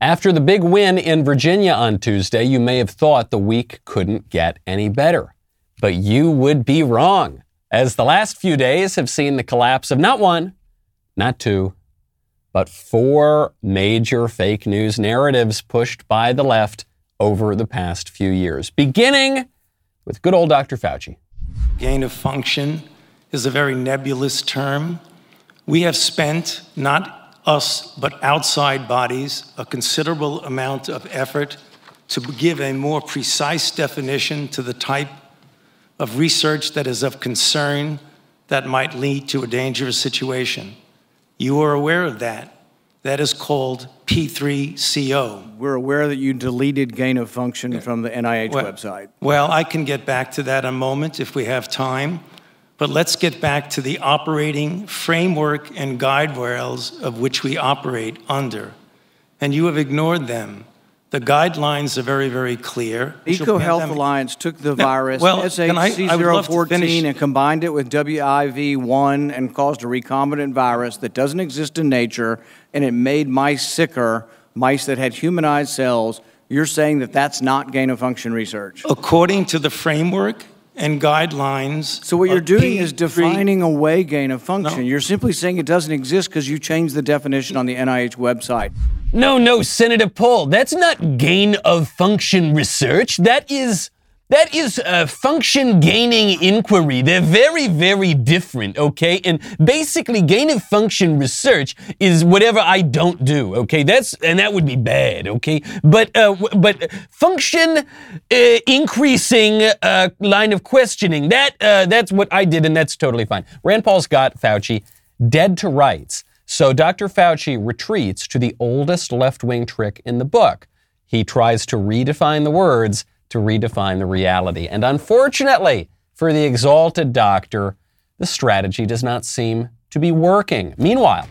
After the big win in Virginia on Tuesday, you may have thought the week couldn't get any better. But you would be wrong, as the last few days have seen the collapse of not one, not two, but four major fake news narratives pushed by the left over the past few years, beginning with good old Dr. Fauci. Gain of function is a very nebulous term. We have spent, not us, but outside bodies, a considerable amount of effort to give a more precise definition to the type of research that is of concern that might lead to a dangerous situation. You are aware of that. That is called P3CO. We're aware that you deleted gain of function from the NIH Well- website. Well, I can get back to that in a moment if we have time. But let's get back to the operating framework and guide rails of which we operate under. And you have ignored them. The guidelines are very, very clear. EcoHealth Alliance took the virus well, can I- I would love to SHC014 and combined it with WIV1 and caused a recombinant virus that doesn't exist in nature, and it made mice sicker, mice that had humanized cells. You're saying that that's not gain of function research. According to the framework and guidelines. So what you're doing is P3 defining away gain of function. No. You're simply saying it doesn't exist because you changed the definition on the NIH website. No, no, Senator Paul, that's not gain of function research. That is that is uh, function gaining inquiry. They're very, very different, okay? And basically, gain of function research is whatever I don't do, okay? That's and that would be bad, okay? But uh, but function uh, increasing uh, line of questioning that uh, that's what I did, and that's totally fine. Rand Paul's got Fauci dead to rights. So Dr. Fauci retreats to the oldest left wing trick in the book. He tries to redefine the words to redefine the reality. And unfortunately for the exalted doctor, the strategy does not seem to be working. Meanwhile,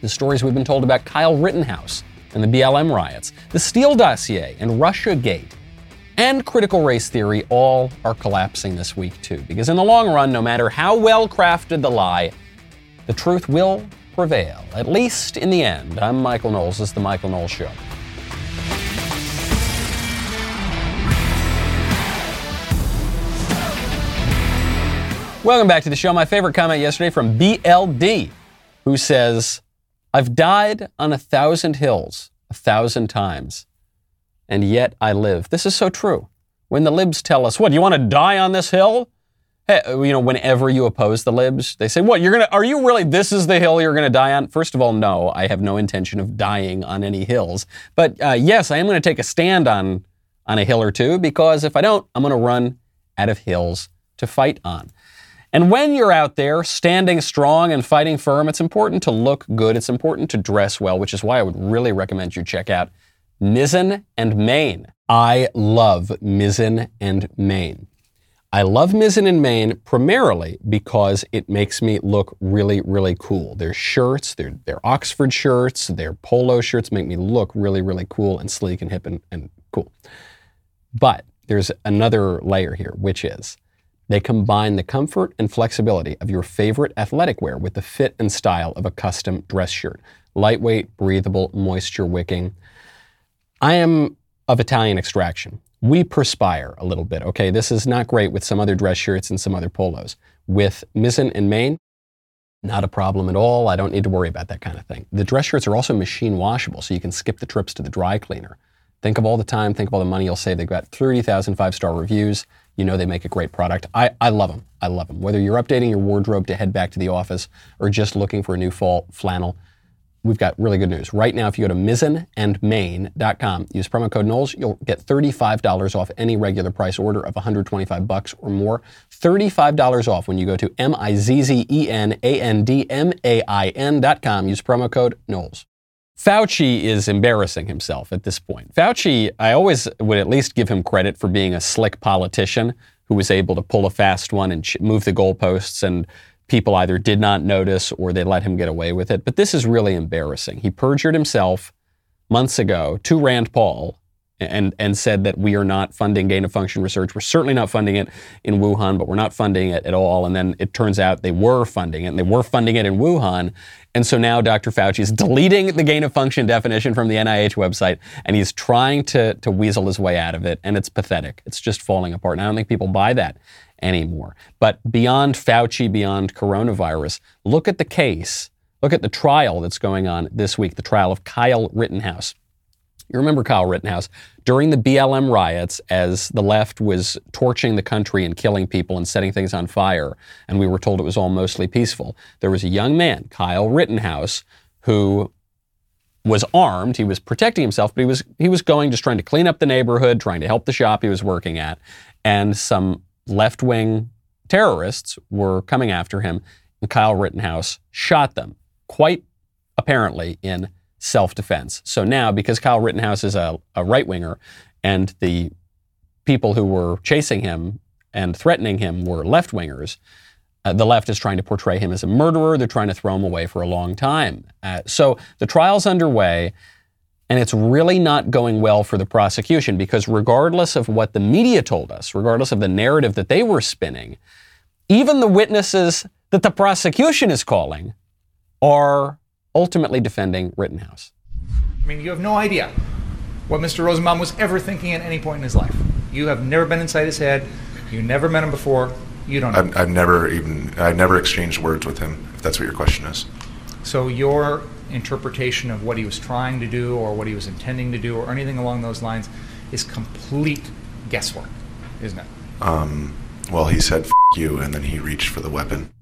the stories we've been told about Kyle Rittenhouse and the BLM riots, the Steele dossier and Russia Gate, and critical race theory all are collapsing this week too. Because in the long run, no matter how well crafted the lie, the truth will prevail, at least in the end. I'm Michael Knowles. This is The Michael Knowles Show. Welcome back to the show. My favorite comment yesterday from BLD, who says, I've died on a thousand hills a thousand times, and yet I live. This is so true. When the libs tell us, what, you want to die on this hill? Hey, you know, whenever you oppose the libs, they say, "What? You're gonna? Are you really? This is the hill you're gonna die on?" First of all, no, I have no intention of dying on any hills. But uh, yes, I am gonna take a stand on on a hill or two because if I don't, I'm gonna run out of hills to fight on. And when you're out there standing strong and fighting firm, it's important to look good. It's important to dress well, which is why I would really recommend you check out Mizzen and Main. I love Mizzen and Main. I love Mizzen and Main primarily because it makes me look really, really cool. Their shirts, their, their Oxford shirts, their polo shirts make me look really, really cool and sleek and hip and, and cool. But there's another layer here, which is they combine the comfort and flexibility of your favorite athletic wear with the fit and style of a custom dress shirt. Lightweight, breathable, moisture wicking. I am of Italian extraction. We perspire a little bit, okay? This is not great with some other dress shirts and some other polos. With Mizzen and Main, not a problem at all. I don't need to worry about that kind of thing. The dress shirts are also machine washable, so you can skip the trips to the dry cleaner. Think of all the time, think of all the money you'll save. They've got 30,000 five star reviews. You know they make a great product. I, I love them. I love them. Whether you're updating your wardrobe to head back to the office or just looking for a new fall flannel, we've got really good news. Right now, if you go to mizzenandmain.com, use promo code Knowles, you'll get $35 off any regular price order of 125 bucks or more. $35 off when you go to M-I-Z-Z-E-N-A-N-D-M-A-I-N.com. Use promo code Knowles. Fauci is embarrassing himself at this point. Fauci, I always would at least give him credit for being a slick politician who was able to pull a fast one and move the goalposts, and people either did not notice or they let him get away with it. But this is really embarrassing. He perjured himself months ago to Rand Paul and, and said that we are not funding gain of function research. We're certainly not funding it in Wuhan, but we're not funding it at all. And then it turns out they were funding it, and they were funding it in Wuhan. And so now Dr. Fauci is deleting the gain of function definition from the NIH website, and he's trying to, to weasel his way out of it. And it's pathetic. It's just falling apart. And I don't think people buy that anymore. But beyond Fauci, beyond coronavirus, look at the case. Look at the trial that's going on this week, the trial of Kyle Rittenhouse. You remember Kyle Rittenhouse during the BLM riots as the left was torching the country and killing people and setting things on fire, and we were told it was all mostly peaceful. There was a young man, Kyle Rittenhouse, who was armed. He was protecting himself, but he was he was going just trying to clean up the neighborhood, trying to help the shop he was working at, and some left-wing terrorists were coming after him, and Kyle Rittenhouse shot them, quite apparently in self defense. So now, because Kyle Rittenhouse is a, a right winger and the people who were chasing him and threatening him were left wingers, uh, the left is trying to portray him as a murderer. They're trying to throw him away for a long time. Uh, so the trial's underway, and it's really not going well for the prosecution because, regardless of what the media told us, regardless of the narrative that they were spinning, even the witnesses that the prosecution is calling are ultimately defending Rittenhouse. I mean, you have no idea what Mr. Rosenbaum was ever thinking at any point in his life. You have never been inside his head. You never met him before. You don't. I've, I've never even, I've never exchanged words with him, if that's what your question is. So your interpretation of what he was trying to do or what he was intending to do or anything along those lines is complete guesswork, isn't it? Um, well, he said, F you, and then he reached for the weapon.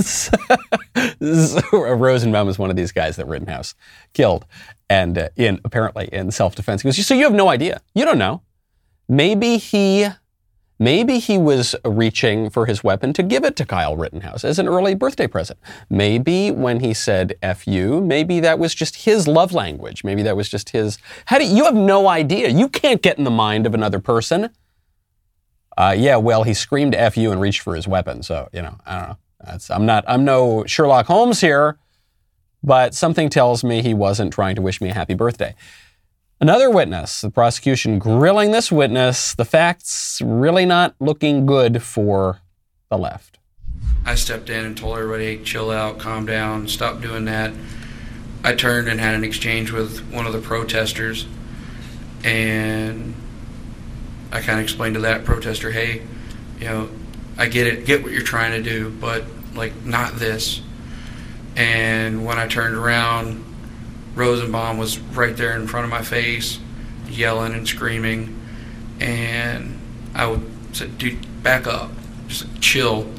Rosenbaum is one of these guys that Rittenhouse killed, and uh, in apparently in self-defense. He goes, "So you have no idea. You don't know. Maybe he, maybe he was reaching for his weapon to give it to Kyle Rittenhouse as an early birthday present. Maybe when he said "f you," maybe that was just his love language. Maybe that was just his. How do you have no idea? You can't get in the mind of another person." Uh, yeah, well, he screamed "f you" and reached for his weapon. So you know, I don't know. That's, I'm not, I'm no Sherlock Holmes here, but something tells me he wasn't trying to wish me a happy birthday. Another witness, the prosecution grilling this witness, the facts really not looking good for the left. I stepped in and told everybody, chill out, calm down, stop doing that. I turned and had an exchange with one of the protesters, and I kind of explained to that protester, hey, you know, I get it, get what you're trying to do, but like not this. And when I turned around, Rosenbaum was right there in front of my face, yelling and screaming. And I would say, dude, back up, just chill.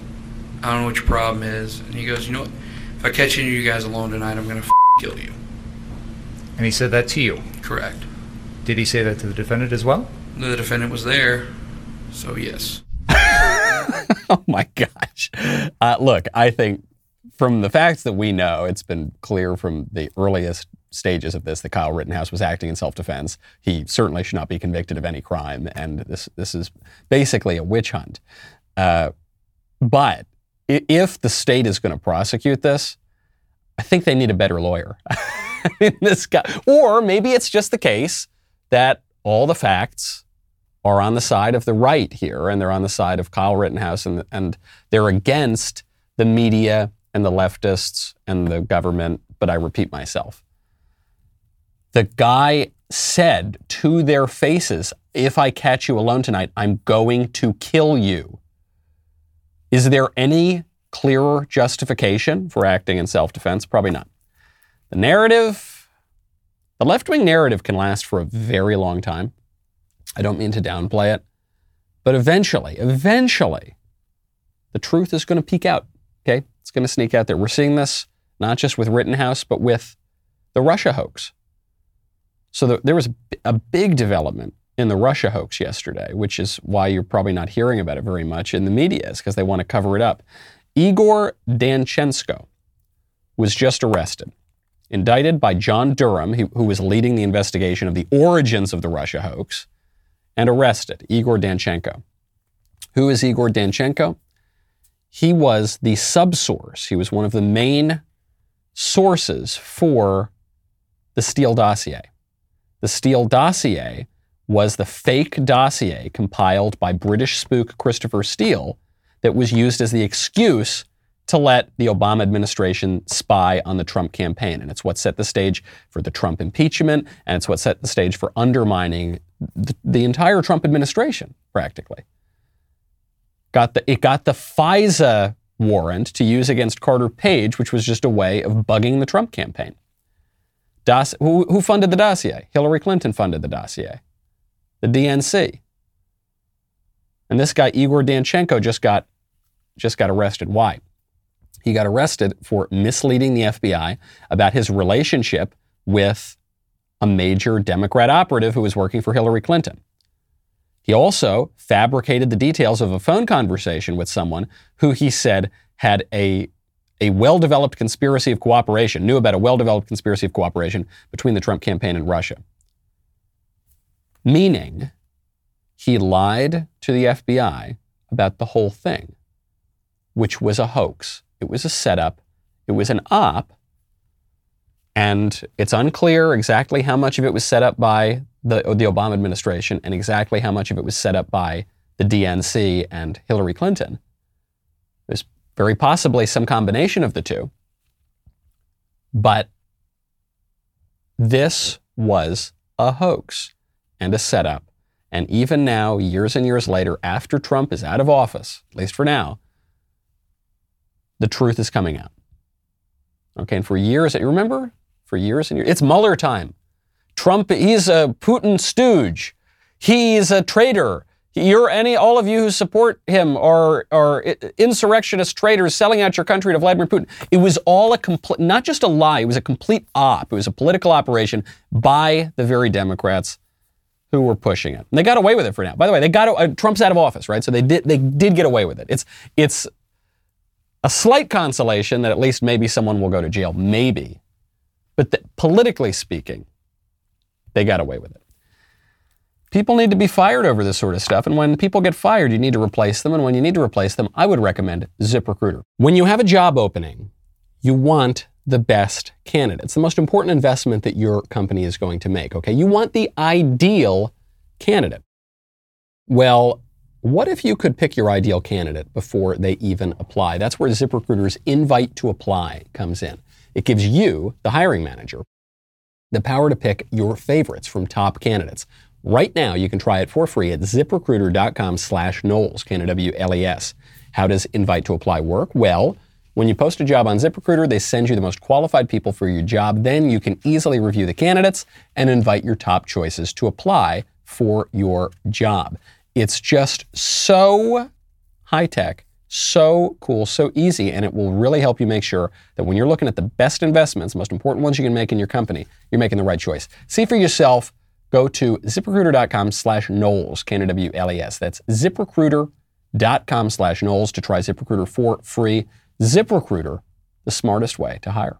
I don't know what your problem is. And he goes, you know what? If I catch any of you guys alone tonight, I'm gonna kill you. And he said that to you. Correct. Did he say that to the defendant as well? The defendant was there, so yes. oh my gosh. Uh, look, I think from the facts that we know, it's been clear from the earliest stages of this that Kyle Rittenhouse was acting in self-defense. He certainly should not be convicted of any crime, and this this is basically a witch hunt. Uh, but if the state is going to prosecute this, I think they need a better lawyer. this guy, or maybe it's just the case that all the facts are on the side of the right here, and they're on the side of Kyle Rittenhouse, and, and they're against the media and the leftists and the government. But I repeat myself. The guy said to their faces, If I catch you alone tonight, I'm going to kill you. Is there any clearer justification for acting in self defense? Probably not. The narrative, the left wing narrative can last for a very long time. I don't mean to downplay it, but eventually, eventually, the truth is going to peek out. Okay, it's going to sneak out there. We're seeing this not just with Rittenhouse, but with the Russia hoax. So the, there was a big development in the Russia hoax yesterday, which is why you're probably not hearing about it very much in the media, is because they want to cover it up. Igor Danchenko was just arrested, indicted by John Durham, who, who was leading the investigation of the origins of the Russia hoax and arrested Igor Danchenko. Who is Igor Danchenko? He was the subsource. He was one of the main sources for the Steele dossier. The Steele dossier was the fake dossier compiled by British spook Christopher Steele that was used as the excuse to let the Obama administration spy on the Trump campaign. And it's what set the stage for the Trump impeachment, and it's what set the stage for undermining the, the entire Trump administration, practically. Got the, it got the FISA warrant to use against Carter Page, which was just a way of bugging the Trump campaign. Doss- who, who funded the dossier? Hillary Clinton funded the dossier. The DNC. And this guy, Igor Danchenko, just got, just got arrested. Why? He got arrested for misleading the FBI about his relationship with a major Democrat operative who was working for Hillary Clinton. He also fabricated the details of a phone conversation with someone who he said had a, a well developed conspiracy of cooperation, knew about a well developed conspiracy of cooperation between the Trump campaign and Russia. Meaning, he lied to the FBI about the whole thing, which was a hoax. It was a setup, it was an op, and it's unclear exactly how much of it was set up by the, the Obama administration and exactly how much of it was set up by the DNC and Hillary Clinton. There's very possibly some combination of the two. But this was a hoax and a setup. And even now, years and years later, after Trump is out of office, at least for now, the truth is coming out. Okay, and for years, you remember? For years and years, it's Mueller time. Trump, he's a Putin stooge. He's a traitor. You're any, all of you who support him are, are insurrectionist traitors selling out your country to Vladimir Putin. It was all a complete, not just a lie, it was a complete op. It was a political operation by the very Democrats who were pushing it. And they got away with it for now. By the way, they got, uh, Trump's out of office, right? So they did, they did get away with it. It's, it's a slight consolation that at least maybe someone will go to jail, maybe. But the, politically speaking, they got away with it. People need to be fired over this sort of stuff. And when people get fired, you need to replace them. And when you need to replace them, I would recommend ZipRecruiter. When you have a job opening, you want the best candidates, the most important investment that your company is going to make. Okay. You want the ideal candidate. Well, what if you could pick your ideal candidate before they even apply? That's where ZipRecruiter's invite to apply comes in. It gives you, the hiring manager, the power to pick your favorites from top candidates. Right now, you can try it for free at ziprecruiter.com slash Knowles, K-N-O-W-L-E-S. How does invite to apply work? Well, when you post a job on ZipRecruiter, they send you the most qualified people for your job. Then you can easily review the candidates and invite your top choices to apply for your job. It's just so high tech, so cool, so easy, and it will really help you make sure that when you're looking at the best investments, the most important ones you can make in your company, you're making the right choice. See for yourself. Go to ziprecruiter.com slash Knowles, K-N-O-W-L-E-S. That's ziprecruiter.com slash Knowles to try ZipRecruiter for free. ZipRecruiter, the smartest way to hire.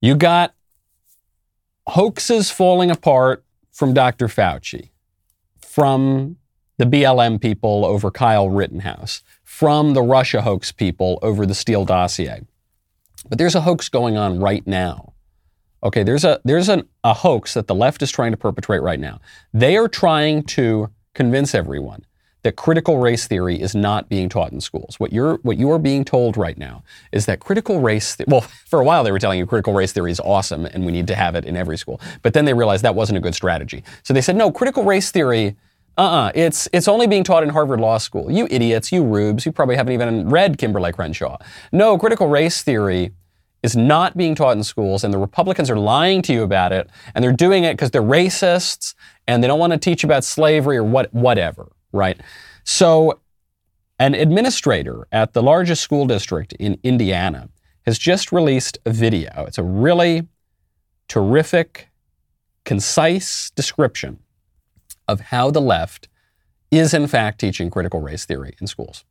You got hoaxes falling apart from Dr. Fauci, from the BLM people over Kyle Rittenhouse, from the Russia hoax people over the Steele dossier. But there's a hoax going on right now. Okay, there's a there's an, a hoax that the left is trying to perpetrate right now. They are trying to convince everyone that critical race theory is not being taught in schools. What you're what you are being told right now is that critical race th- well, for a while they were telling you critical race theory is awesome and we need to have it in every school. But then they realized that wasn't a good strategy. So they said, "No, critical race theory uh-uh. It's it's only being taught in Harvard Law School. You idiots, you rubes, you probably haven't even read Kimberlé Crenshaw. No, critical race theory is not being taught in schools, and the Republicans are lying to you about it, and they're doing it because they're racists and they don't want to teach about slavery or what whatever, right? So an administrator at the largest school district in Indiana has just released a video. It's a really terrific, concise description of how the left is in fact teaching critical race theory in schools.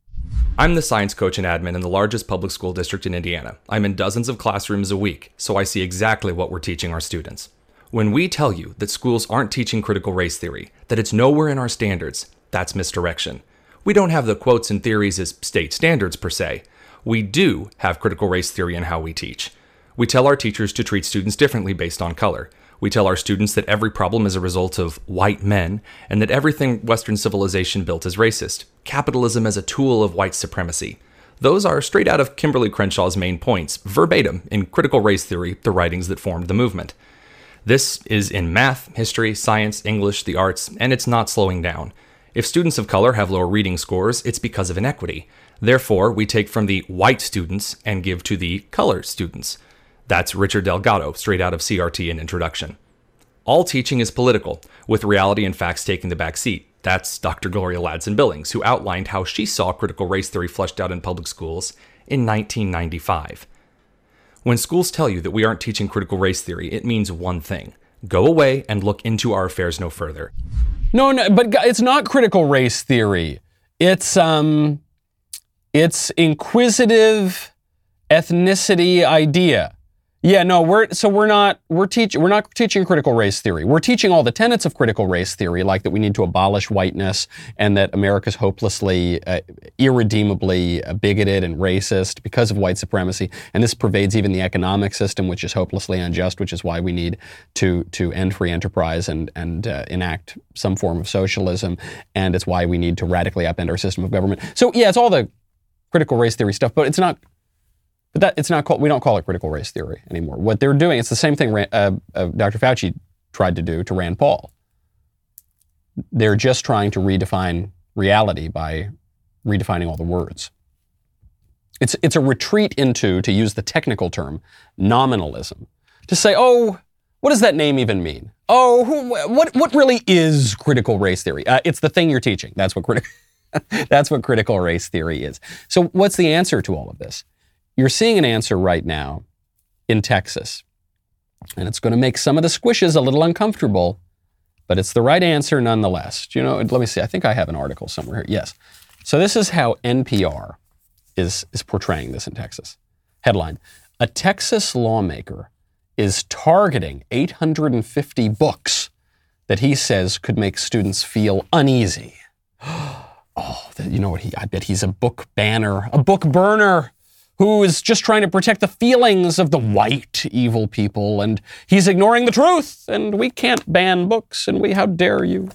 I'm the science coach and admin in the largest public school district in Indiana. I'm in dozens of classrooms a week, so I see exactly what we're teaching our students. When we tell you that schools aren't teaching critical race theory, that it's nowhere in our standards, that's misdirection. We don't have the quotes and theories as state standards per se. We do have critical race theory in how we teach. We tell our teachers to treat students differently based on color. We tell our students that every problem is a result of white men, and that everything Western civilization built is racist. Capitalism as a tool of white supremacy. Those are straight out of Kimberlé Crenshaw's main points, verbatim in Critical Race Theory, the writings that formed the movement. This is in math, history, science, English, the arts, and it's not slowing down. If students of color have lower reading scores, it's because of inequity. Therefore, we take from the white students and give to the color students. That's Richard Delgado, straight out of CRT and Introduction. All teaching is political, with reality and facts taking the back seat. That's Dr. Gloria Ladson Billings, who outlined how she saw critical race theory fleshed out in public schools in 1995. When schools tell you that we aren't teaching critical race theory, it means one thing go away and look into our affairs no further. No, no, but it's not critical race theory. It's um, it's inquisitive ethnicity idea. Yeah, no, we're so we're not we're teaching we're not teaching critical race theory. We're teaching all the tenets of critical race theory, like that we need to abolish whiteness and that America's hopelessly, uh, irredeemably uh, bigoted and racist because of white supremacy, and this pervades even the economic system, which is hopelessly unjust, which is why we need to to end free enterprise and and uh, enact some form of socialism, and it's why we need to radically upend our system of government. So yeah, it's all the critical race theory stuff, but it's not but that it's not called. We don't call it critical race theory anymore. What they're doing, it's the same thing uh, uh, Dr. Fauci tried to do to Rand Paul. They're just trying to redefine reality by redefining all the words. It's it's a retreat into, to use the technical term, nominalism. To say, oh, what does that name even mean? Oh, who, what what really is critical race theory? Uh, it's the thing you're teaching. That's what critical. That's what critical race theory is. So, what's the answer to all of this? You're seeing an answer right now in Texas. And it's going to make some of the squishes a little uncomfortable, but it's the right answer nonetheless. Do you know, let me see. I think I have an article somewhere here. Yes. So this is how NPR is, is portraying this in Texas. Headline A Texas lawmaker is targeting 850 books that he says could make students feel uneasy. Oh, you know what? He, I bet he's a book banner, a book burner who is just trying to protect the feelings of the white evil people, and he's ignoring the truth, and we can't ban books, and we, how dare you?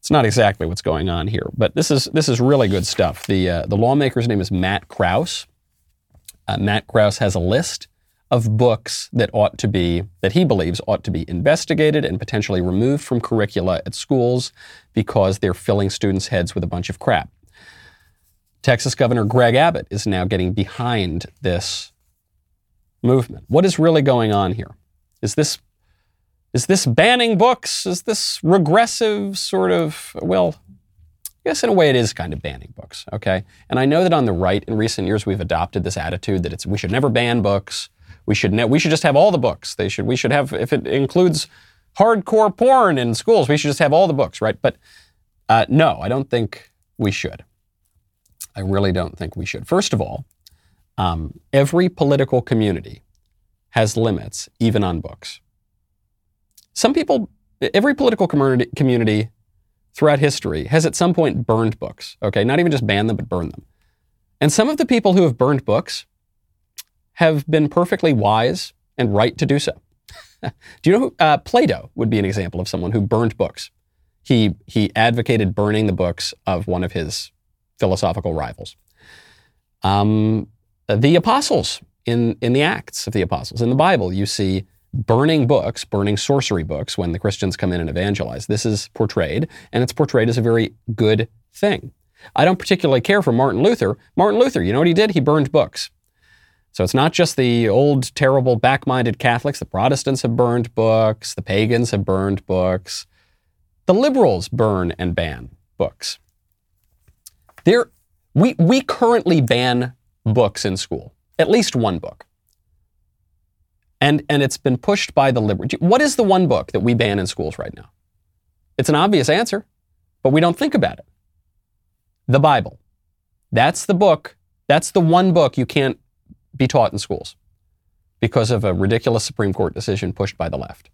It's not exactly what's going on here, but this is this is really good stuff. The uh, the lawmaker's name is Matt Krause. Uh, Matt Krause has a list of books that ought to be that he believes ought to be investigated and potentially removed from curricula at schools because they're filling students' heads with a bunch of crap. Texas Governor Greg Abbott is now getting behind this movement. What is really going on here? Is this is this banning books? Is this regressive sort of well, guess in a way it is kind of banning books, okay? And I know that on the right in recent years we've adopted this attitude that it's we should never ban books. We should ne- we should just have all the books. They should we should have if it includes hardcore porn in schools, we should just have all the books, right? But uh, no, I don't think we should. I really don't think we should. First of all, um, every political community has limits, even on books. Some people, every political community, community throughout history has at some point burned books, okay? Not even just banned them, but burned them. And some of the people who have burned books have been perfectly wise and right to do so. do you know who? Uh, Plato would be an example of someone who burned books. He, he advocated burning the books of one of his philosophical rivals. Um, the apostles in, in the Acts of the Apostles, in the Bible, you see burning books, burning sorcery books when the Christians come in and evangelize. This is portrayed, and it's portrayed as a very good thing. I don't particularly care for Martin Luther. Martin Luther, you know what he did? He burned books. So it's not just the old, terrible, back minded Catholics. The Protestants have burned books, the pagans have burned books. The liberals burn and ban books. There, we, we currently ban books in school, at least one book. And, and it's been pushed by the liberal. What is the one book that we ban in schools right now? It's an obvious answer, but we don't think about it. The Bible. That's the book. That's the one book you can't be taught in schools because of a ridiculous Supreme Court decision pushed by the left.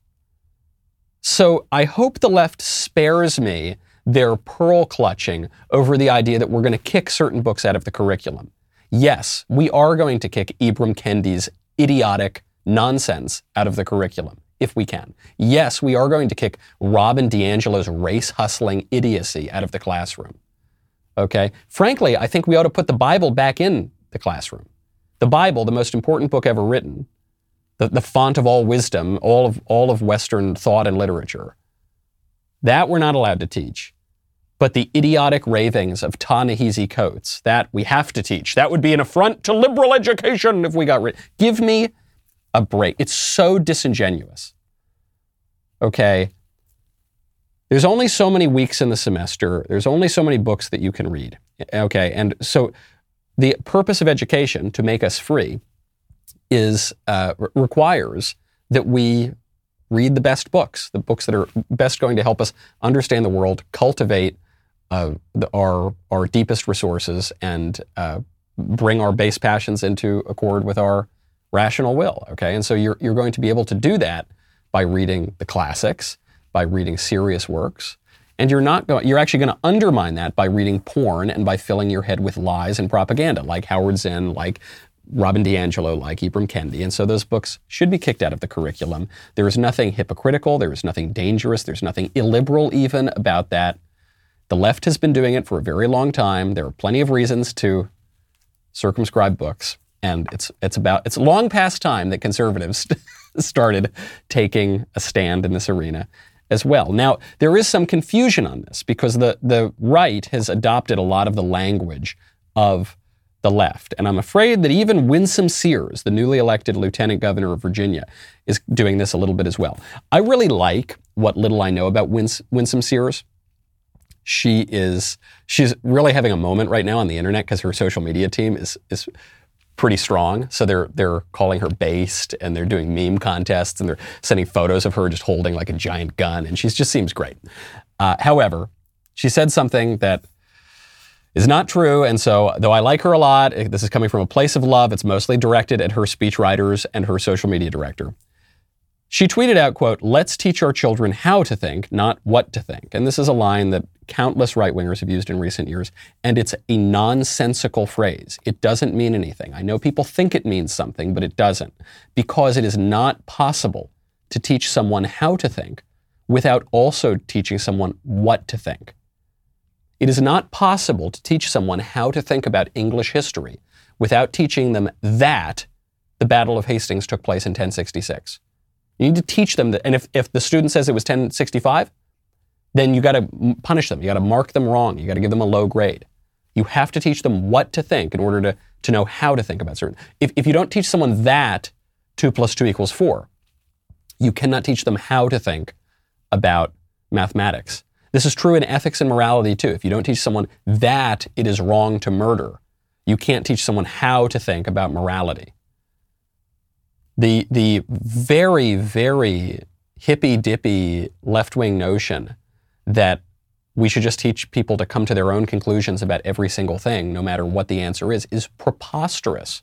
So I hope the left spares me their pearl clutching over the idea that we're going to kick certain books out of the curriculum. Yes, we are going to kick Ibram Kendi's idiotic nonsense out of the curriculum. if we can. Yes, we are going to kick Robin DiAngelo's race hustling idiocy out of the classroom. Okay? Frankly, I think we ought to put the Bible back in the classroom. The Bible, the most important book ever written, the, the font of all wisdom, all of, all of Western thought and literature, that we're not allowed to teach. But the idiotic ravings of Ta-Nehisi Coates, that we have to teach. That would be an affront to liberal education if we got rid. Give me a break. It's so disingenuous. Okay. There's only so many weeks in the semester. There's only so many books that you can read. Okay. And so the purpose of education to make us free is uh, requires that we read the best books, the books that are best going to help us understand the world, cultivate uh, the, our our deepest resources, and uh, bring our base passions into accord with our rational will. Okay, and so you're you're going to be able to do that by reading the classics, by reading serious works, and you're not going. You're actually going to undermine that by reading porn and by filling your head with lies and propaganda, like Howard Zinn, like Robin DiAngelo, like Ibram Kendi. And so those books should be kicked out of the curriculum. There is nothing hypocritical. There is nothing dangerous. There's nothing illiberal even about that. The left has been doing it for a very long time. There are plenty of reasons to circumscribe books. And it's, it's about, it's long past time that conservatives started taking a stand in this arena as well. Now, there is some confusion on this because the, the right has adopted a lot of the language of the left. And I'm afraid that even Winsome Sears, the newly elected lieutenant governor of Virginia, is doing this a little bit as well. I really like what little I know about Wins- Winsome Sears. She is she's really having a moment right now on the internet because her social media team is is pretty strong. So they're they're calling her based and they're doing meme contests and they're sending photos of her just holding like a giant gun and she just seems great. Uh, however, she said something that is not true. And so, though I like her a lot, this is coming from a place of love. It's mostly directed at her speechwriters and her social media director. She tweeted out, quote, let's teach our children how to think, not what to think. And this is a line that countless right wingers have used in recent years. And it's a nonsensical phrase. It doesn't mean anything. I know people think it means something, but it doesn't. Because it is not possible to teach someone how to think without also teaching someone what to think. It is not possible to teach someone how to think about English history without teaching them that the Battle of Hastings took place in 1066. You need to teach them that, and if, if the student says it was 1065, then you got to punish them. You got to mark them wrong. You got to give them a low grade. You have to teach them what to think in order to, to know how to think about certain. If, if you don't teach someone that 2 plus 2 equals 4, you cannot teach them how to think about mathematics. This is true in ethics and morality too. If you don't teach someone that it is wrong to murder, you can't teach someone how to think about morality. The, the very, very hippy dippy left wing notion that we should just teach people to come to their own conclusions about every single thing, no matter what the answer is, is preposterous.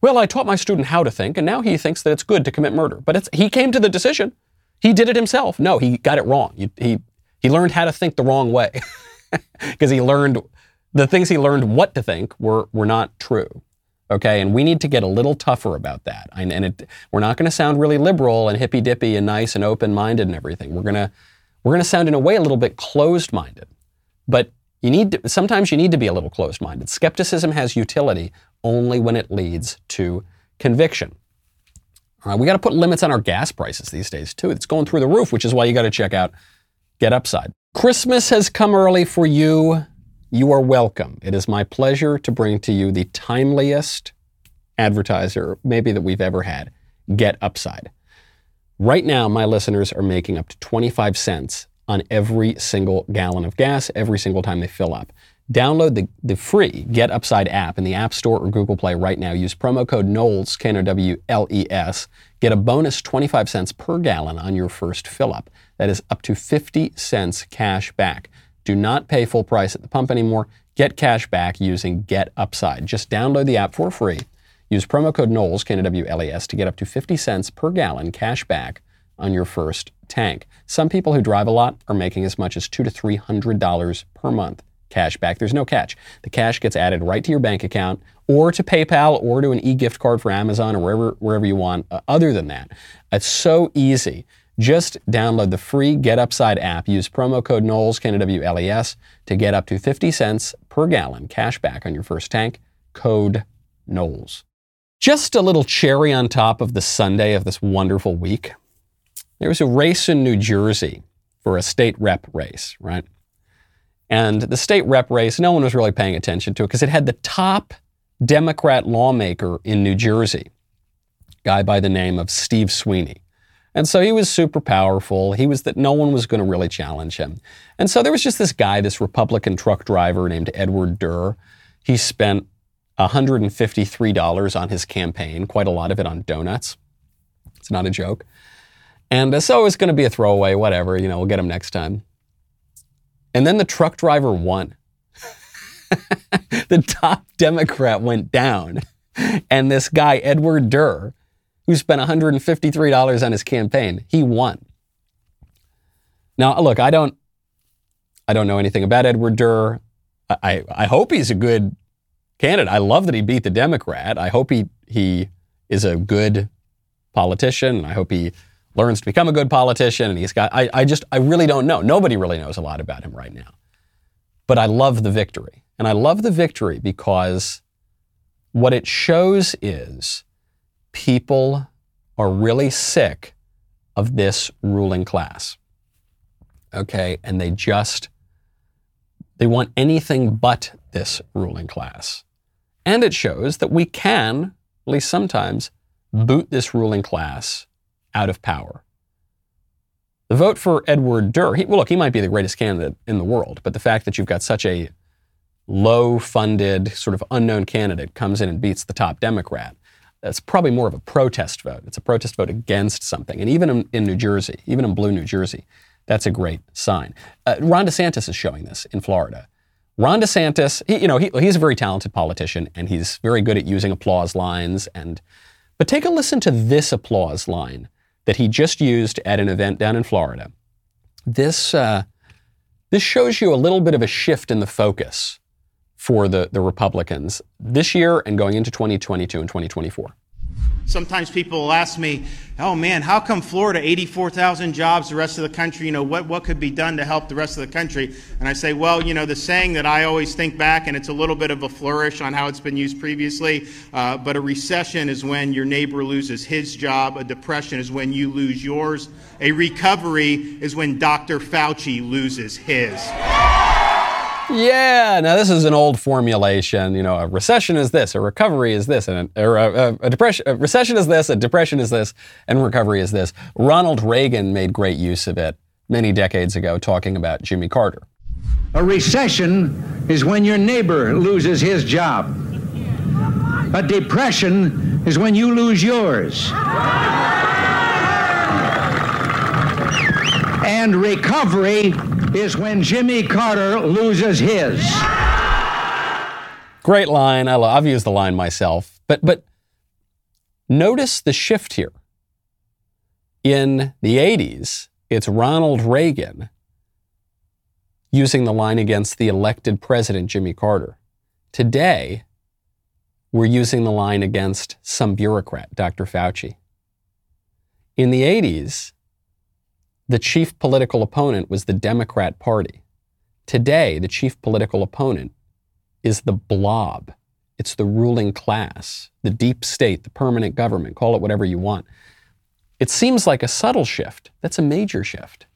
Well, I taught my student how to think, and now he thinks that it's good to commit murder. But he came to the decision. He did it himself. No, he got it wrong. He, he he learned how to think the wrong way because he learned the things he learned what to think were, were not true. Okay, and we need to get a little tougher about that. And, and it, we're not going to sound really liberal and hippy dippy and nice and open minded and everything. We're going to we're to sound in a way a little bit closed minded. But you need to, sometimes you need to be a little closed minded. Skepticism has utility only when it leads to conviction. All right, we got to put limits on our gas prices these days too. It's going through the roof, which is why you got to check out Get Upside. Christmas has come early for you. You are welcome. It is my pleasure to bring to you the timeliest advertiser, maybe that we've ever had Get Upside. Right now, my listeners are making up to 25 cents on every single gallon of gas every single time they fill up. Download the, the free Get Upside app in the App Store or Google Play right now. Use promo code Knowles, K N O W L E S. Get a bonus 25 cents per gallon on your first fill up. That is up to 50 cents cash back. Do not pay full price at the pump anymore. Get cash back using Get Upside. Just download the app for free. Use promo code Knowles, K-N-O-W-L-E-S, to get up to 50 cents per gallon cash back on your first tank. Some people who drive a lot are making as much as two to three hundred dollars per month cash back. There's no catch. The cash gets added right to your bank account or to PayPal or to an e-gift card for Amazon or wherever, wherever you want. Uh, other than that, it's so easy. Just download the free Get Upside app. Use promo code Knowles, K-N-W-L-E-S, to get up to 50 cents per gallon cash back on your first tank. Code Knowles. Just a little cherry on top of the Sunday of this wonderful week. There was a race in New Jersey for a state rep race, right? And the state rep race, no one was really paying attention to it because it had the top Democrat lawmaker in New Jersey, guy by the name of Steve Sweeney. And so he was super powerful. He was that no one was going to really challenge him. And so there was just this guy, this Republican truck driver named Edward Durr. He spent $153 on his campaign, quite a lot of it on donuts. It's not a joke. And uh, so it was going to be a throwaway, whatever, you know, we'll get him next time. And then the truck driver won. the top Democrat went down. And this guy, Edward Durr, who spent $153 on his campaign, he won. Now, look, I don't, I don't know anything about Edward Durr. I, I hope he's a good candidate. I love that he beat the Democrat. I hope he, he is a good politician. I hope he learns to become a good politician. And he's got, I, I just, I really don't know. Nobody really knows a lot about him right now. But I love the victory. And I love the victory because what it shows is people are really sick of this ruling class. Okay. And they just, they want anything but this ruling class. And it shows that we can, at least sometimes, boot this ruling class out of power. The vote for Edward Durr, he, well, look, he might be the greatest candidate in the world, but the fact that you've got such a low funded, sort of unknown candidate comes in and beats the top Democrat, that's probably more of a protest vote. It's a protest vote against something. And even in, in New Jersey, even in blue New Jersey, that's a great sign. Uh, Ron DeSantis is showing this in Florida. Ron DeSantis, he, you know, he, he's a very talented politician and he's very good at using applause lines. And but take a listen to this applause line that he just used at an event down in Florida. This uh, this shows you a little bit of a shift in the focus for the, the Republicans this year and going into 2022 and 2024. Sometimes people ask me, oh man, how come Florida, 84,000 jobs, the rest of the country, you know, what, what could be done to help the rest of the country? And I say, well, you know, the saying that I always think back, and it's a little bit of a flourish on how it's been used previously, uh, but a recession is when your neighbor loses his job, a depression is when you lose yours, a recovery is when Dr. Fauci loses his. Yeah, now this is an old formulation. You know, a recession is this, a recovery is this, and a, or a, a, depression. A recession is this, a depression is this, and recovery is this. Ronald Reagan made great use of it many decades ago, talking about Jimmy Carter. A recession is when your neighbor loses his job. A depression is when you lose yours. And recovery is when Jimmy Carter loses his. Great line. I love, I've used the line myself. But, but notice the shift here. In the 80s, it's Ronald Reagan using the line against the elected president, Jimmy Carter. Today, we're using the line against some bureaucrat, Dr. Fauci. In the 80s, the chief political opponent was the Democrat Party. Today, the chief political opponent is the blob. It's the ruling class, the deep state, the permanent government, call it whatever you want. It seems like a subtle shift. That's a major shift.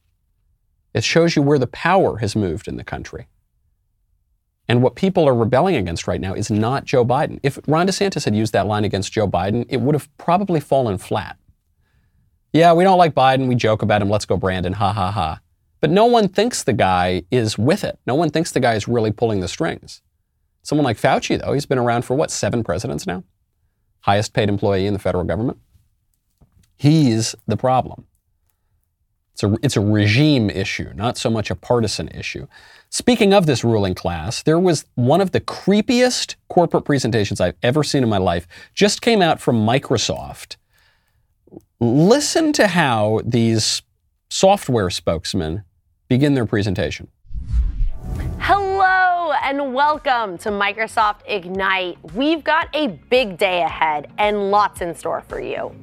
It shows you where the power has moved in the country. And what people are rebelling against right now is not Joe Biden. If Ron DeSantis had used that line against Joe Biden, it would have probably fallen flat. Yeah, we don't like Biden. We joke about him. Let's go, Brandon. Ha ha ha. But no one thinks the guy is with it. No one thinks the guy is really pulling the strings. Someone like Fauci, though, he's been around for what, seven presidents now? Highest paid employee in the federal government. He's the problem. It's a, it's a regime issue, not so much a partisan issue. Speaking of this ruling class, there was one of the creepiest corporate presentations I've ever seen in my life, just came out from Microsoft Listen to how these software spokesmen begin their presentation. Hello, and welcome to Microsoft Ignite. We've got a big day ahead and lots in store for you.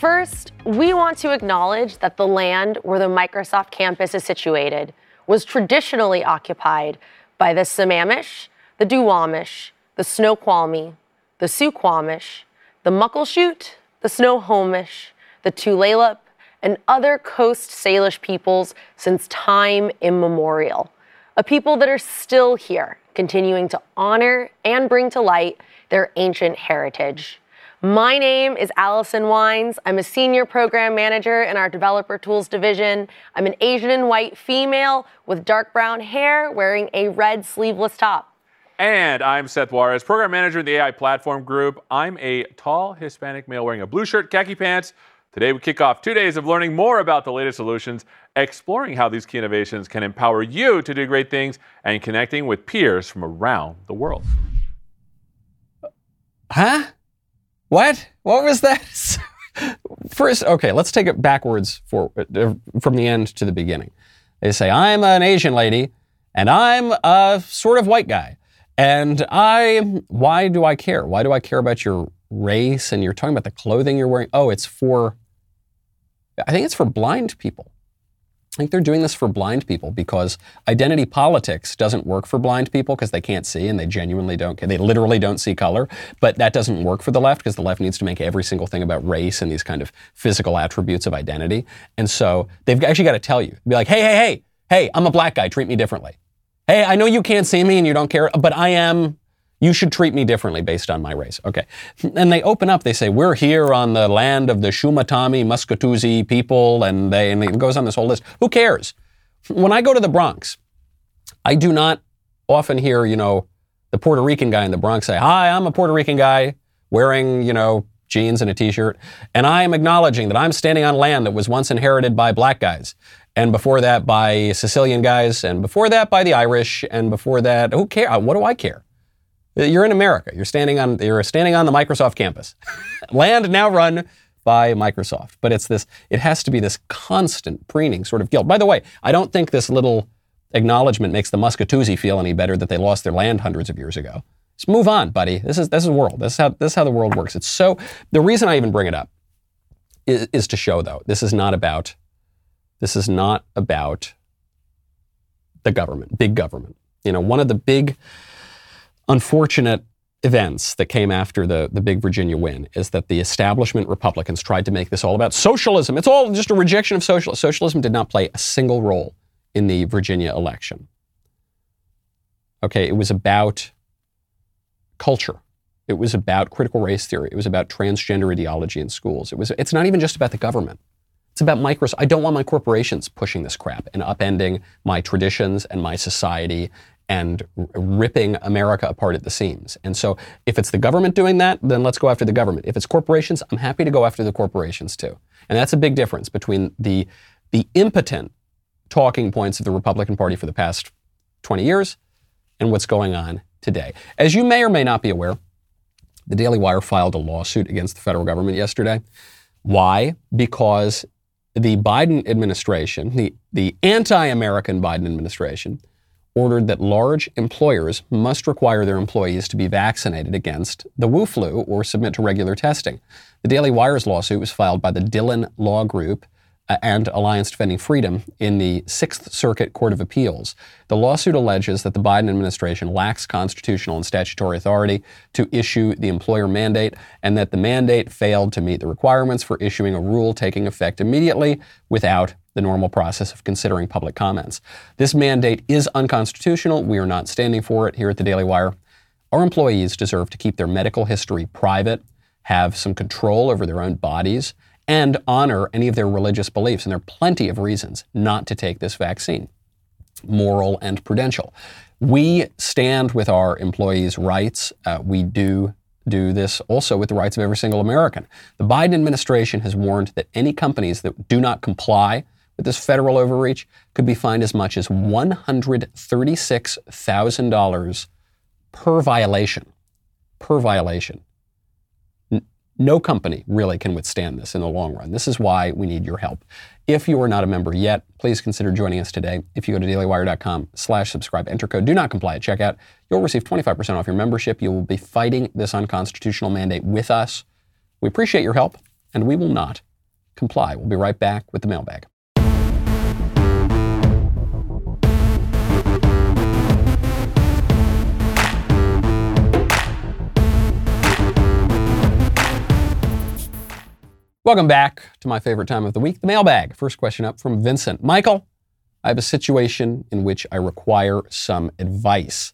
First, we want to acknowledge that the land where the Microsoft campus is situated was traditionally occupied by the Sammamish, the Duwamish, the Snoqualmie, the Suquamish, the Muckleshoot, the Snohomish, the Tulalip, and other Coast Salish peoples since time immemorial. A people that are still here, continuing to honor and bring to light their ancient heritage. My name is Allison Wines. I'm a senior program manager in our developer tools division. I'm an Asian and white female with dark brown hair wearing a red sleeveless top. And I'm Seth Juarez, program manager in the AI platform group. I'm a tall Hispanic male wearing a blue shirt, khaki pants. Today, we kick off two days of learning more about the latest solutions, exploring how these key innovations can empower you to do great things, and connecting with peers from around the world. Huh? What? What was that? First, okay, let's take it backwards for, uh, from the end to the beginning. They say, I'm an Asian lady, and I'm a sort of white guy. And I, why do I care? Why do I care about your race? And you're talking about the clothing you're wearing. Oh, it's for, I think it's for blind people. I think they're doing this for blind people because identity politics doesn't work for blind people because they can't see and they genuinely don't, they literally don't see color. But that doesn't work for the left because the left needs to make every single thing about race and these kind of physical attributes of identity. And so they've actually got to tell you, be like, hey, hey, hey, hey, I'm a black guy, treat me differently. Hey, I know you can't see me and you don't care, but I am. You should treat me differently based on my race. Okay. And they open up, they say, We're here on the land of the Shumatami Muskatuzi people, and they and it goes on this whole list. Who cares? When I go to the Bronx, I do not often hear, you know, the Puerto Rican guy in the Bronx say, Hi, I'm a Puerto Rican guy wearing, you know, jeans and a t-shirt, and I am acknowledging that I'm standing on land that was once inherited by black guys and before that by Sicilian guys, and before that by the Irish, and before that, who care? Uh, what do I care? You're in America. You're standing on you're standing on the Microsoft campus. Land now run by Microsoft. But it's this, it has to be this constant preening sort of guilt. By the way, I don't think this little acknowledgement makes the Muskatuzi feel any better that they lost their land hundreds of years ago. Just move on, buddy. This is this is the world. This is how this is how the world works. It's so the reason I even bring it up is, is to show though, this is not about this is not about the government, big government. You know, one of the big unfortunate events that came after the, the big Virginia win is that the establishment Republicans tried to make this all about socialism. It's all just a rejection of socialism. Socialism did not play a single role in the Virginia election. Okay, it was about culture. It was about critical race theory. It was about transgender ideology in schools. It was, it's not even just about the government. It's about Microsoft. I don't want my corporations pushing this crap and upending my traditions and my society and ripping America apart at the seams. And so if it's the government doing that, then let's go after the government. If it's corporations, I'm happy to go after the corporations too. And that's a big difference between the, the impotent talking points of the Republican Party for the past 20 years and what's going on today. As you may or may not be aware, the Daily Wire filed a lawsuit against the federal government yesterday. Why? Because the Biden administration, the, the anti American Biden administration, ordered that large employers must require their employees to be vaccinated against the Wu flu or submit to regular testing. The Daily Wire's lawsuit was filed by the Dhillon Law Group uh, and Alliance Defending Freedom in the Sixth Circuit Court of Appeals. The lawsuit alleges that the Biden administration lacks constitutional and statutory authority to issue the employer mandate and that the mandate failed to meet the requirements for issuing a rule taking effect immediately without the normal process of considering public comments. This mandate is unconstitutional. We are not standing for it here at the Daily Wire. Our employees deserve to keep their medical history private, have some control over their own bodies, and honor any of their religious beliefs. And there are plenty of reasons not to take this vaccine, moral and prudential. We stand with our employees' rights. Uh, we do do this also with the rights of every single American. The Biden administration has warned that any companies that do not comply with this federal overreach could be fined as much as $136,000 per violation. Per violation. No company really can withstand this in the long run. This is why we need your help. If you are not a member yet, please consider joining us today. If you go to dailywire.com slash subscribe, enter code do not comply at checkout, you'll receive 25% off your membership. You will be fighting this unconstitutional mandate with us. We appreciate your help, and we will not comply. We'll be right back with the mailbag. Welcome back to my favorite time of the week, the mailbag. First question up from Vincent. Michael, I have a situation in which I require some advice.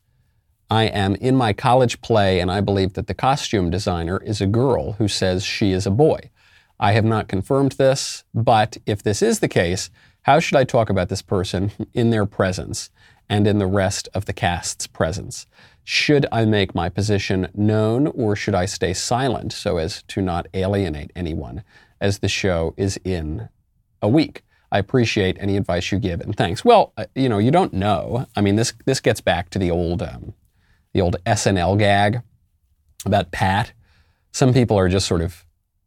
I am in my college play and I believe that the costume designer is a girl who says she is a boy. I have not confirmed this, but if this is the case, how should I talk about this person in their presence and in the rest of the cast's presence? Should I make my position known or should I stay silent so as to not alienate anyone as the show is in a week? I appreciate any advice you give and thanks. Well, uh, you know, you don't know. I mean, this this gets back to the old um, the old SNL gag about Pat. Some people are just sort of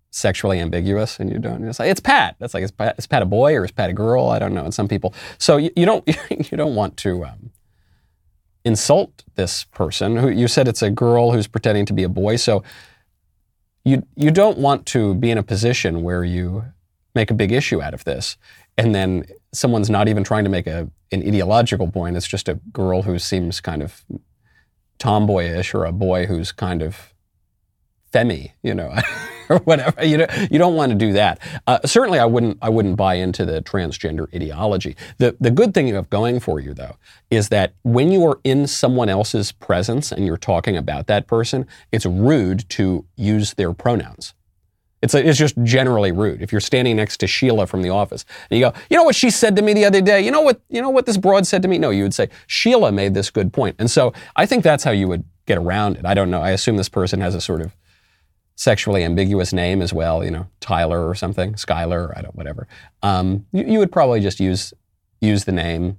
sexually ambiguous, and you don't. It's like it's Pat. That's like is Pat, is Pat a boy or is Pat a girl? I don't know. And some people, so you, you don't you don't want to um, insult this person. Who you said it's a girl who's pretending to be a boy. So you you don't want to be in a position where you make a big issue out of this, and then someone's not even trying to make a an ideological point. It's just a girl who seems kind of tomboyish or a boy who's kind of femmy, you know. or whatever. You don't, you don't want to do that. Uh, certainly, I wouldn't I wouldn't buy into the transgender ideology. The the good thing you have going for you though is that when you are in someone else's presence and you're talking about that person, it's rude to use their pronouns. It's, a, it's just generally rude. If you're standing next to Sheila from the office and you go, you know what she said to me the other day? You know what, you know what this broad said to me? No, you would say, Sheila made this good point. And so I think that's how you would get around it. I don't know. I assume this person has a sort of sexually ambiguous name as well, you know, Tyler or something, Skylar, I don't, whatever. Um, you, you, would probably just use use the name.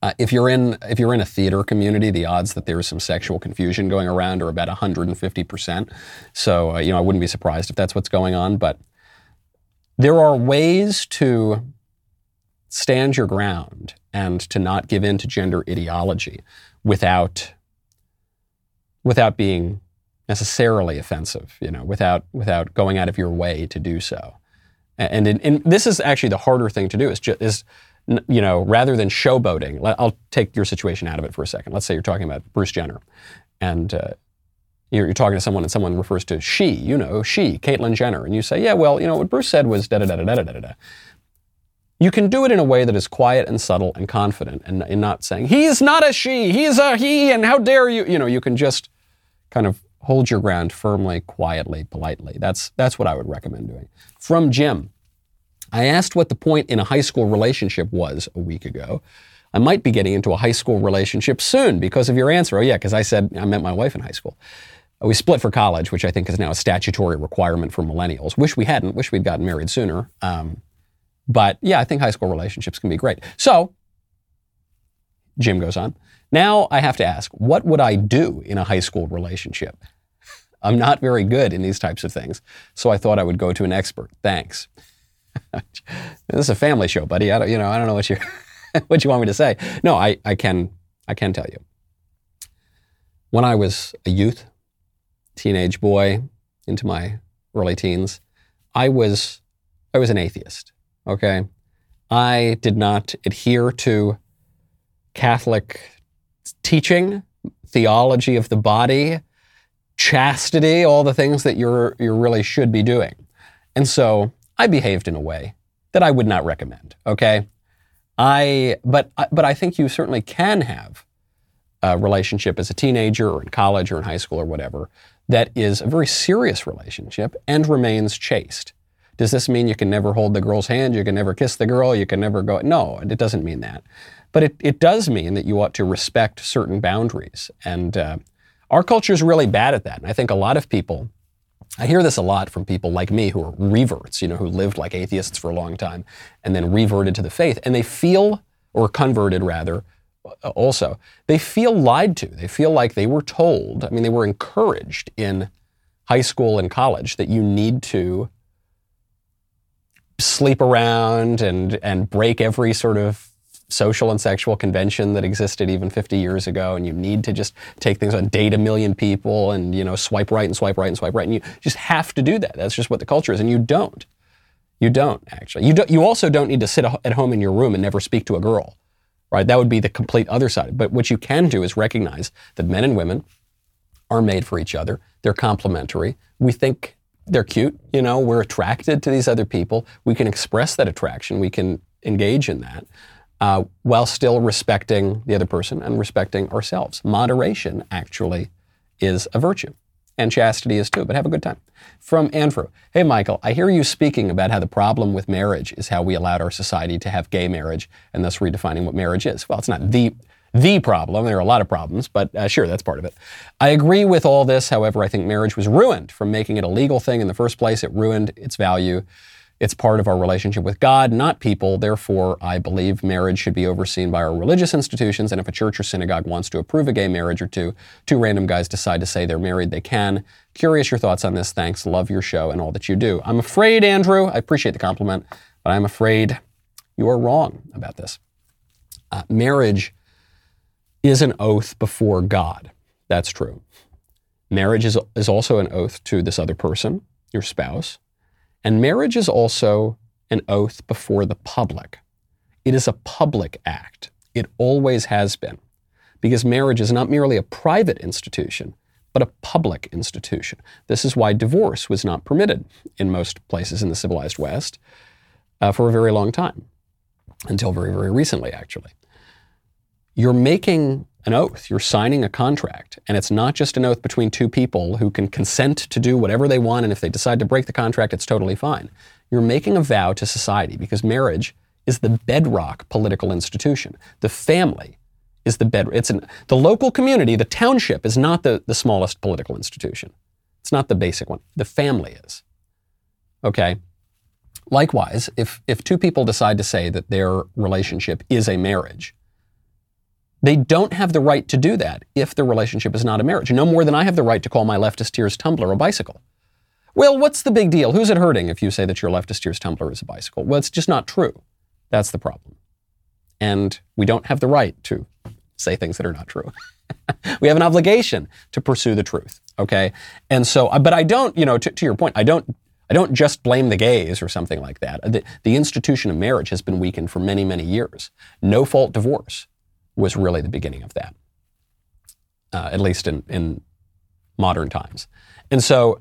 Uh, if you're in if you're in a theater community, the odds that there is some sexual confusion going around are about 150 percent. So uh, you know, I wouldn't be surprised if that's what's going on. But there are ways to stand your ground and to not give in to gender ideology without without being necessarily offensive, you know, without without going out of your way to do so. And, and this is actually the harder thing to do is just is you know rather than showboating. I'll take your situation out of it for a second. Let's say you're talking about Bruce Jenner, and uh, you're, you're, talking to someone and someone refers to she, you know, she, Caitlyn Jenner, and you say, yeah, well, you know, what Bruce said was da da da da da da da. You can do it in a way that is quiet and subtle and confident, and, and not saying he's not a she, he's a he, and how dare you? You know, you can just kind of hold your ground firmly, quietly, politely. That's, that's what I would recommend doing. From Jim, I asked what the point in a high school relationship was a week ago. I might be getting into a high school relationship soon because of your answer. Oh, yeah, because I said I met my wife in high school. We split for college, which I think is now a statutory requirement for millennials. Wish we hadn't, wish we'd gotten married sooner. Um, but yeah, I think high school relationships can be great. So, Jim goes on. Now I have to ask, what would I do in a high school relationship? I'm not very good in these types of things, so I thought I would go to an expert. Thanks. this is a family show, buddy. I don't, you know, I don't know what you what you want me to say. No, I, I can I can tell you. When I was a youth, teenage boy into my early teens, I was I was an atheist. Okay, I did not adhere to Catholic teaching, theology of the body chastity, all the things that you're you really should be doing. And so I behaved in a way that I would not recommend. Okay, I but but I think you certainly can have a relationship as a teenager or in college or in high school or whatever that is a very serious relationship and remains chaste. Does this mean you can never hold the girl's hand? You can never kiss the girl? You can never go? No, it doesn't mean that. But it, it does mean that you ought to respect certain boundaries. And uh, our culture is really bad at that. And I think a lot of people, I hear this a lot from people like me who are reverts, you know, who lived like atheists for a long time and then reverted to the faith. And they feel, or converted rather, also, they feel lied to. They feel like they were told, I mean, they were encouraged in high school and college that you need to sleep around and and break every sort of social and sexual convention that existed even 50 years ago and you need to just take things on date a million people and you know swipe right and swipe right and swipe right and you just have to do that. That's just what the culture is and you don't. You don't actually. You don't you also don't need to sit at home in your room and never speak to a girl right? That would be the complete other side. But what you can do is recognize that men and women are made for each other. They're complementary. We think they're cute you know? We're attracted to these other people. We can express that attraction. We can engage in that uh, while still respecting the other person and respecting ourselves. Moderation actually is a virtue, and chastity is too, but have a good time. From Andrew Hey, Michael, I hear you speaking about how the problem with marriage is how we allowed our society to have gay marriage and thus redefining what marriage is. Well, it's not the the problem. There are a lot of problems, but uh, sure, that's part of it. I agree with all this. However, I think marriage was ruined from making it a legal thing in the first place. It ruined its value. It's part of our relationship with God, not people. Therefore, I believe marriage should be overseen by our religious institutions. And if a church or synagogue wants to approve a gay marriage or two, two random guys decide to say they're married, they can. Curious your thoughts on this. Thanks. Love your show and all that you do. I'm afraid, Andrew, I appreciate the compliment, but I'm afraid you are wrong about this. Uh, marriage is an oath before God. That's true. Marriage is, is also an oath to this other person, your spouse. And marriage is also an oath before the public. It is a public act. It always has been. Because marriage is not merely a private institution, but a public institution. This is why divorce was not permitted in most places in the civilized West uh, for a very long time, until very, very recently, actually. You're making an oath. You're signing a contract. And it's not just an oath between two people who can consent to do whatever they want. And if they decide to break the contract, it's totally fine. You're making a vow to society because marriage is the bedrock political institution. The family is the bed. It's an, the local community, the township is not the, the smallest political institution. It's not the basic one. The family is. Okay? Likewise, if, if two people decide to say that their relationship is a marriage, they don't have the right to do that if the relationship is not a marriage, no more than I have the right to call my leftist tears tumbler a bicycle. Well, what's the big deal? Who's it hurting if you say that your leftist tears tumbler is a bicycle? Well, it's just not true. That's the problem. And we don't have the right to say things that are not true. we have an obligation to pursue the truth, okay? And so, uh, but I don't, you know, to, to your point, I don't I don't just blame the gays or something like that. The, the, institution of marriage has been weakened for many, many years. No fault divorce was really the beginning of that, uh, at least in, in modern times. And so,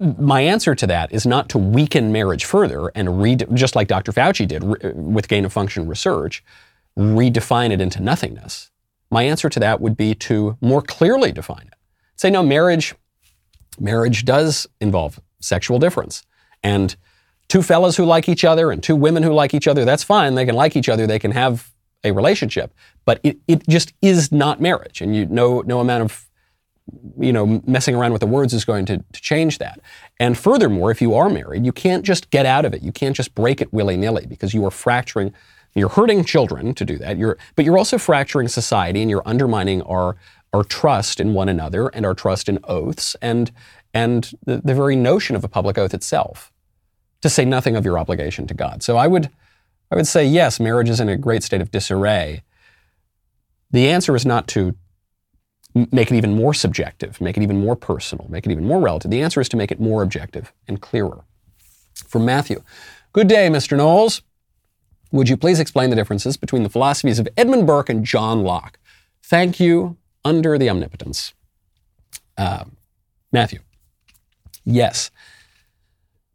my answer to that is not to weaken marriage further and read, just like Dr. Fauci did re- with gain of function research, redefine it into nothingness. My answer to that would be to more clearly define it. Say, no, marriage, marriage does involve sexual difference. And two fellas who like each other and two women who like each other, that's fine. They can like each other. They can have a relationship, but it, it just is not marriage. And you no no amount of you know messing around with the words is going to, to change that. And furthermore, if you are married, you can't just get out of it. You can't just break it willy-nilly because you are fracturing you're hurting children to do that. You're, but you're also fracturing society and you're undermining our, our trust in one another and our trust in oaths and, and the, the very notion of a public oath itself, to say nothing of your obligation to God. So I would, I would say yes, marriage is in a great state of disarray. The answer is not to make it even more subjective, make it even more personal, make it even more relative. The answer is to make it more objective and clearer. From Matthew Good day, Mr. Knowles. Would you please explain the differences between the philosophies of Edmund Burke and John Locke? Thank you, under the omnipotence. Uh, Matthew. Yes.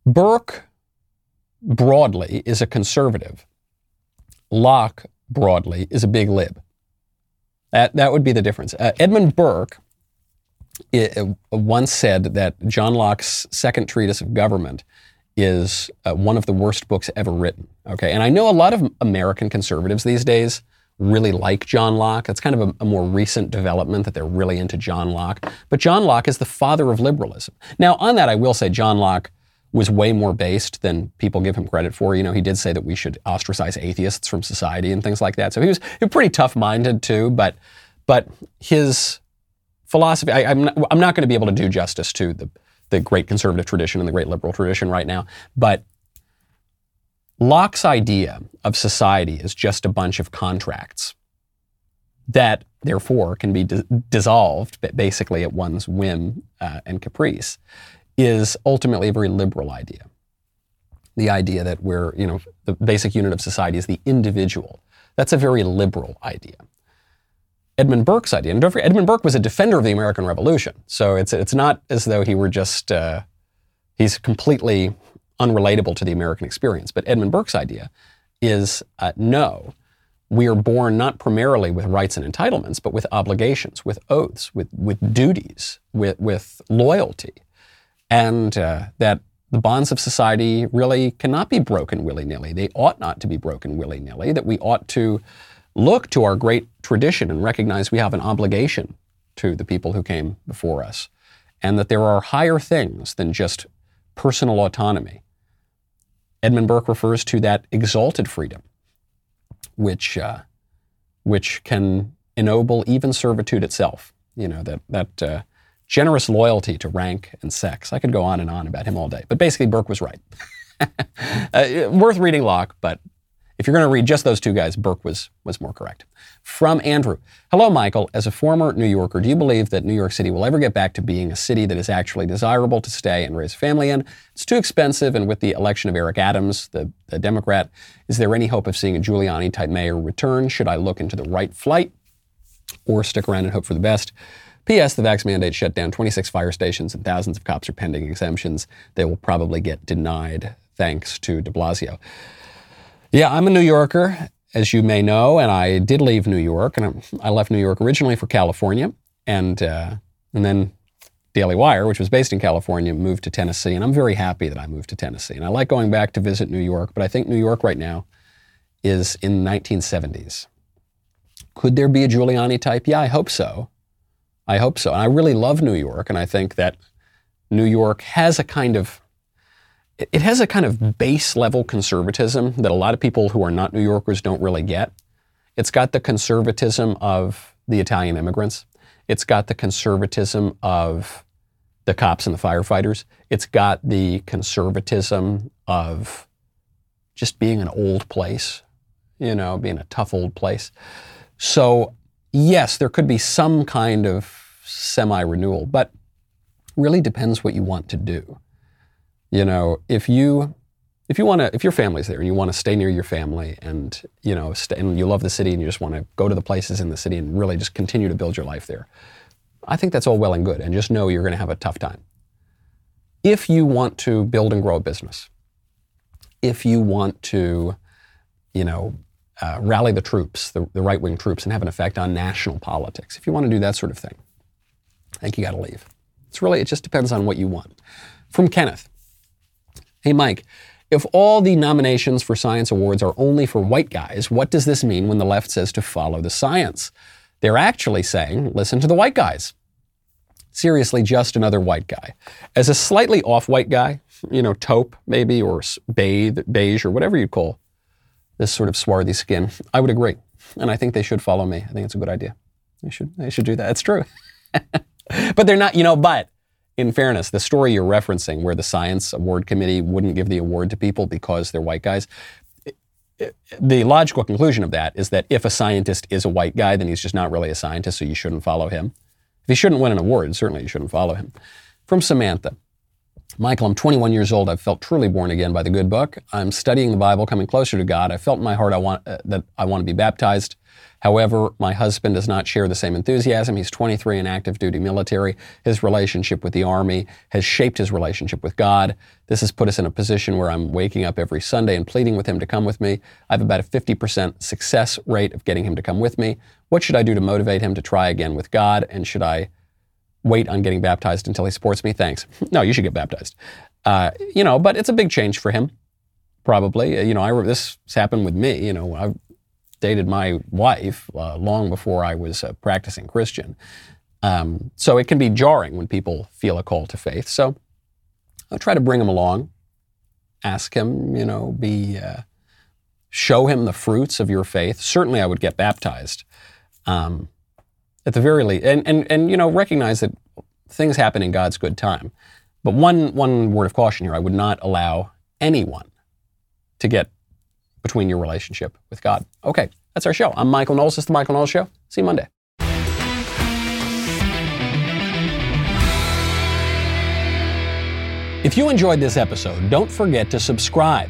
Burke broadly is a conservative. Locke broadly is a big lib. That, that would be the difference. Uh, Edmund Burke it, uh, once said that John Locke's second treatise of government is uh, one of the worst books ever written. Okay, and I know a lot of American conservatives these days really like John Locke. It's kind of a, a, more recent development that they're really into John Locke. But John Locke is the father of liberalism. Now, on that, I will say John Locke was way more based than people give him credit for. You know, he did say that we should ostracize atheists from society and things like that. So he was, he was pretty tough-minded too, but but his philosophy. I, am not, I'm not going to be able to do justice to the the great conservative tradition and the great liberal tradition right now, but Locke's idea of society is just a bunch of contracts that therefore can be di- dissolved basically at one's whim uh, and caprice is ultimately a very liberal idea. The idea that we're, you know, the basic unit of society is the individual. That's a very liberal idea. Edmund Burke's idea, and forget, Edmund Burke was a defender of the American Revolution, so it's it's not as though he were just uh, he's completely unrelatable to the American experience. But Edmund Burke's idea is uh, no, we are born not primarily with rights and entitlements, but with obligations, with oaths, with, with duties, with, with loyalty. And uh, that the bonds of society really cannot be broken willy nilly. They ought not to be broken willy nilly, that we ought to look to our great tradition and recognize we have an obligation to the people who came before us, and that there are higher things than just personal autonomy. Edmund Burke refers to that exalted freedom which uh, which can ennoble even servitude itself. You know that that uh, generous loyalty to rank and sex. I could go on and on about him all day, but basically Burke was right. uh, worth reading Locke, but if you're going to read just those two guys, Burke was, was more correct. From Andrew Hello, Michael. As a former New Yorker, do you believe that New York City will ever get back to being a city that is actually desirable to stay and raise family in? It's too expensive, and with the election of Eric Adams, the, the Democrat, is there any hope of seeing a Giuliani type mayor return? Should I look into the right flight or stick around and hope for the best? P.S. The vax mandate shut down 26 fire stations and thousands of cops are pending exemptions. They will probably get denied thanks to de Blasio. Yeah, I'm a New Yorker, as you may know, and I did leave New York, and I left New York originally for California, and uh, and then Daily Wire, which was based in California, moved to Tennessee, and I'm very happy that I moved to Tennessee. And I like going back to visit New York, but I think New York right now is in the 1970s. Could there be a Giuliani type? Yeah, I hope so. I hope so. And I really love New York, and I think that New York has a kind of it has a kind of base level conservatism that a lot of people who are not New Yorkers don't really get. It's got the conservatism of the Italian immigrants. It's got the conservatism of the cops and the firefighters. It's got the conservatism of just being an old place, you know, being a tough old place. So, yes, there could be some kind of semi renewal, but really depends what you want to do. You know, if you if you want to if your family's there and you want to stay near your family and you know stay, and you love the city and you just want to go to the places in the city and really just continue to build your life there i think that's all well and good and just know you're going to have a tough time if you want to build and grow a business if you want to you know uh, rally the troops the, the right-wing troops and have an effect on national politics if you want to do that sort of thing i think you got to leave it's really it just depends on what you want from kenneth Hey, Mike, if all the nominations for science awards are only for white guys, what does this mean when the left says to follow the science? They're actually saying, listen to the white guys. Seriously, just another white guy. As a slightly off white guy, you know, taupe maybe, or beige, or whatever you'd call this sort of swarthy skin, I would agree. And I think they should follow me. I think it's a good idea. They should, they should do that. It's true. but they're not, you know, but in fairness, the story you're referencing, where the science award committee wouldn't give the award to people because they're white guys, the logical conclusion of that is that if a scientist is a white guy, then he's just not really a scientist, so you shouldn't follow him. If he shouldn't win an award, certainly you shouldn't follow him. From Samantha. Michael, I'm 21 years old. I've felt truly born again by the good book. I'm studying the Bible, coming closer to God. I felt in my heart I want, uh, that I want to be baptized. However, my husband does not share the same enthusiasm. He's 23 and active duty military. His relationship with the Army has shaped his relationship with God. This has put us in a position where I'm waking up every Sunday and pleading with him to come with me. I have about a 50% success rate of getting him to come with me. What should I do to motivate him to try again with God? And should I wait on getting baptized until he supports me? Thanks. No, you should get baptized. Uh, you know, but it's a big change for him probably. You know, I, this happened with me. You know, I dated my wife uh, long before I was a practicing Christian. Um, so it can be jarring when people feel a call to faith. So I'll try to bring him along, ask him, you know, be uh, show him the fruits of your faith. Certainly, I would get baptized. Um, at the very least, and, and, and you know, recognize that things happen in God's good time. But one, one word of caution here I would not allow anyone to get between your relationship with God. Okay, that's our show. I'm Michael Knowles. This is The Michael Knowles Show. See you Monday. If you enjoyed this episode, don't forget to subscribe.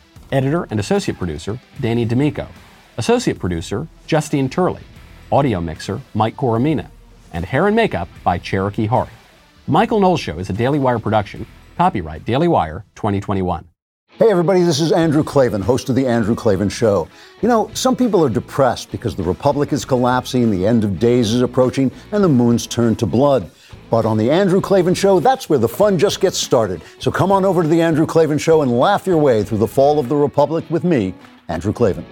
editor and associate producer Danny D'Amico, associate producer Justine Turley, audio mixer Mike Coromina, and hair and makeup by Cherokee. The Michael Knowles Show is a Daily Wire production, copyright Daily Wire 2021. Hey, everybody, this is Andrew Klavan, host of The Andrew Klavan Show. You know, some people are depressed because the Republic is collapsing, the end of days is approaching, and the moon's turned to blood. But on The Andrew Klavan Show, that's where the fun just gets started. So come on over to The Andrew Klavan Show and laugh your way through the fall of the Republic with me, Andrew Klavan.